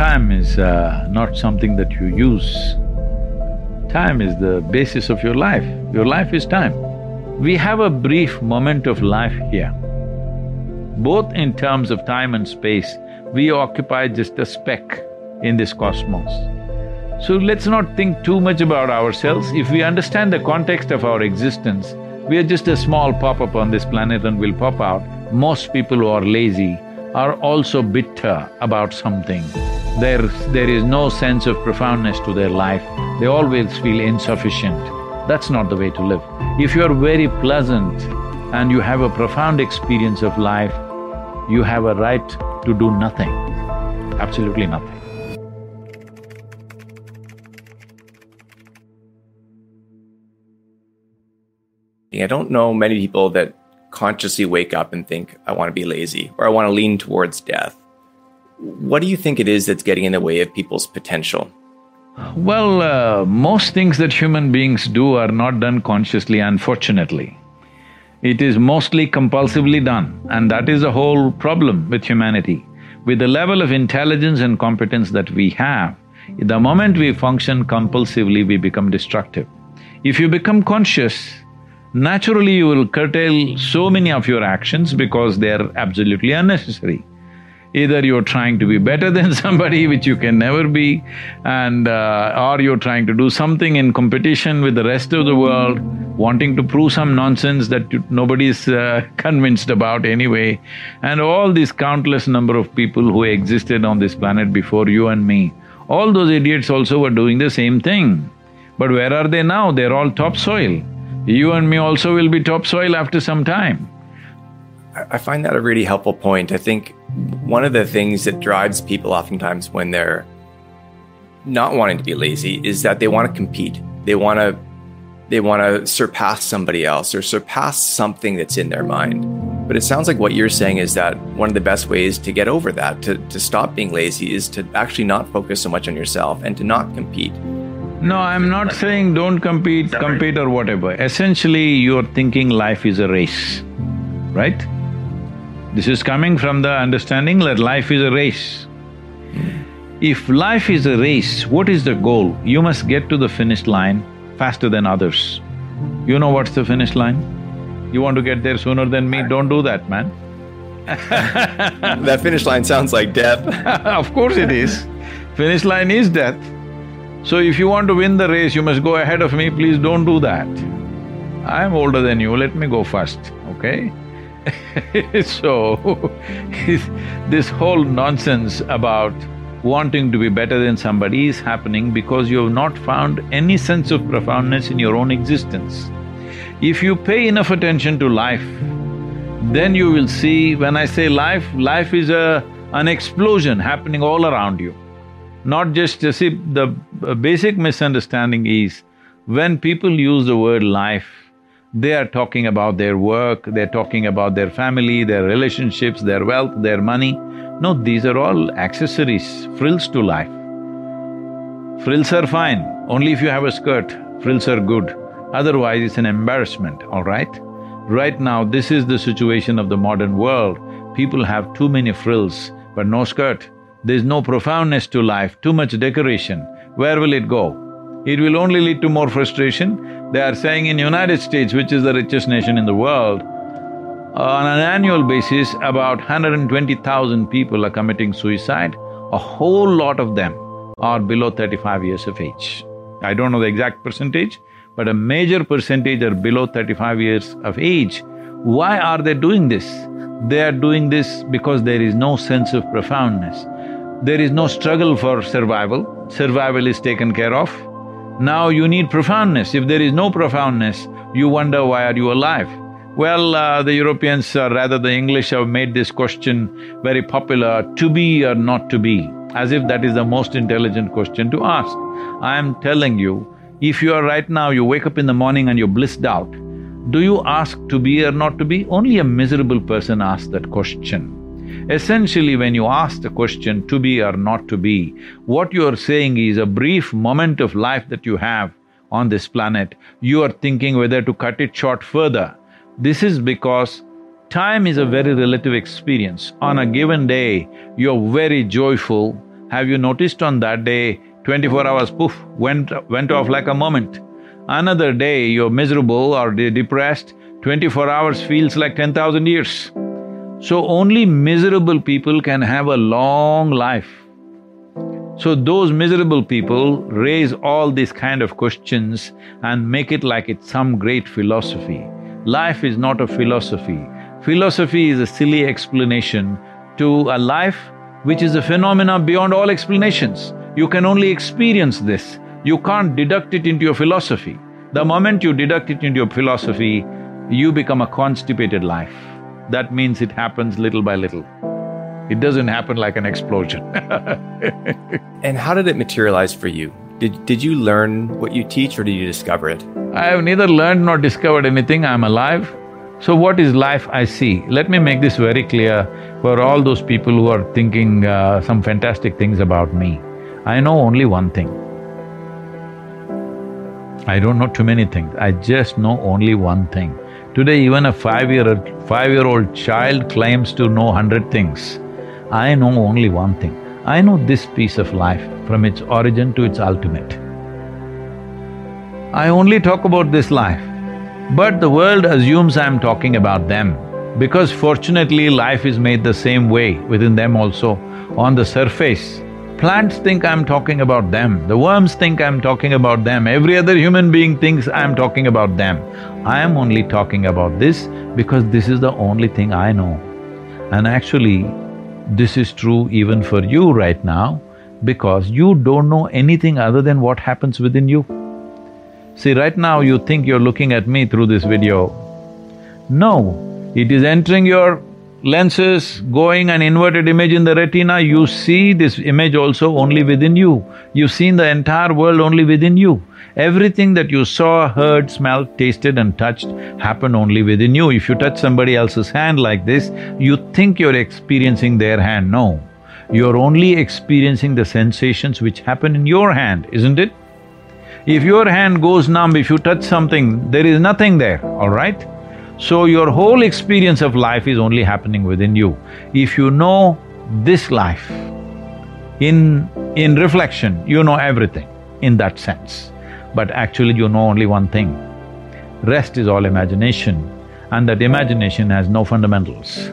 Time is uh, not something that you use. Time is the basis of your life. Your life is time. We have a brief moment of life here. Both in terms of time and space, we occupy just a speck in this cosmos. So let's not think too much about ourselves. If we understand the context of our existence, we are just a small pop-up on this planet and we'll pop out. Most people who are lazy are also bitter about something. There's, there is no sense of profoundness to their life, they always feel insufficient. That's not the way to live. If you are very pleasant and you have a profound experience of life, you have a right to do nothing, absolutely nothing. I don't know many people that consciously wake up and think, I want to be lazy or I want to lean towards death. What do you think it is that's getting in the way of people's potential? Well, uh, most things that human beings do are not done consciously, unfortunately. It is mostly compulsively done, and that is the whole problem with humanity. With the level of intelligence and competence that we have, the moment we function compulsively, we become destructive. If you become conscious, naturally you will curtail so many of your actions because they are absolutely unnecessary. Either you're trying to be better than somebody, which you can never be, and… Uh, or you're trying to do something in competition with the rest of the world, wanting to prove some nonsense that nobody's uh, convinced about anyway, and all these countless number of people who existed on this planet before you and me, all those idiots also were doing the same thing. But where are they now? They're all topsoil you and me also will be topsoil after some time. I find that a really helpful point. I think one of the things that drives people oftentimes when they're not wanting to be lazy is that they want to compete. They want to they want to surpass somebody else or surpass something that's in their mind. But it sounds like what you're saying is that one of the best ways to get over that, to, to stop being lazy, is to actually not focus so much on yourself and to not compete. No, I'm not saying don't compete, compete or whatever. Essentially, you're thinking life is a race, right? This is coming from the understanding that life is a race. If life is a race, what is the goal? You must get to the finish line faster than others. You know what's the finish line? You want to get there sooner than me, don't do that, man. that finish line sounds like death. of course it is. Finish line is death. So if you want to win the race, you must go ahead of me, please don't do that. I am older than you, let me go first, okay? so, this whole nonsense about wanting to be better than somebody is happening because you have not found any sense of profoundness in your own existence. If you pay enough attention to life, then you will see, when I say life, life is a… an explosion happening all around you. Not just… see, the basic misunderstanding is when people use the word life, they are talking about their work, they're talking about their family, their relationships, their wealth, their money. No, these are all accessories, frills to life. Frills are fine, only if you have a skirt, frills are good. Otherwise, it's an embarrassment, all right? Right now, this is the situation of the modern world. People have too many frills, but no skirt. There's no profoundness to life, too much decoration. Where will it go? It will only lead to more frustration. They are saying in United States, which is the richest nation in the world, on an annual basis, about 120,000 people are committing suicide. A whole lot of them are below thirty-five years of age. I don't know the exact percentage, but a major percentage are below thirty-five years of age. Why are they doing this? They are doing this because there is no sense of profoundness. There is no struggle for survival, survival is taken care of. Now you need profoundness. If there is no profoundness, you wonder why are you alive? Well, uh, the Europeans, uh, rather the English have made this question very popular, to be or not to be, as if that is the most intelligent question to ask. I am telling you, if you are right now, you wake up in the morning and you're blissed out, do you ask to be or not to be? Only a miserable person asks that question. Essentially, when you ask the question to be or not to be, what you are saying is a brief moment of life that you have on this planet, you are thinking whether to cut it short further. This is because time is a very relative experience. On a given day, you're very joyful, Have you noticed on that day, twenty-four hours, poof, went… went off like a moment. Another day, you're miserable or depressed, twenty-four hours feels like ten thousand years. So only miserable people can have a long life. So those miserable people raise all these kind of questions and make it like it's some great philosophy. Life is not a philosophy. Philosophy is a silly explanation to a life which is a phenomena beyond all explanations. You can only experience this. You can't deduct it into your philosophy. The moment you deduct it into your philosophy, you become a constipated life. That means it happens little by little. It doesn't happen like an explosion And how did it materialize for you? Did, did you learn what you teach or did you discover it? I have neither learned nor discovered anything, I'm alive. So what is life I see? Let me make this very clear for all those people who are thinking uh, some fantastic things about me. I know only one thing. I don't know too many things, I just know only one thing. Today even a five-year… five-year-old child claims to know hundred things. I know only one thing. I know this piece of life from its origin to its ultimate. I only talk about this life, but the world assumes I'm talking about them because fortunately life is made the same way within them also. On the surface, plants think I'm talking about them, the worms think I'm talking about them, every other human being thinks I'm talking about them. I am only talking about this because this is the only thing I know. And actually, this is true even for you right now because you don't know anything other than what happens within you. See, right now you think you're looking at me through this video. No, it is entering your lenses, going an inverted image in the retina, you see this image also only within you. You've seen the entire world only within you. Everything that you saw, heard, smelled, tasted and touched happened only within you. If you touch somebody else's hand like this, you think you're experiencing their hand. No, you're only experiencing the sensations which happen in your hand, isn't it? If your hand goes numb, if you touch something, there is nothing there, all right? So your whole experience of life is only happening within you. If you know this life in… in reflection, you know everything in that sense. But actually you know only one thing, rest is all imagination and that imagination has no fundamentals.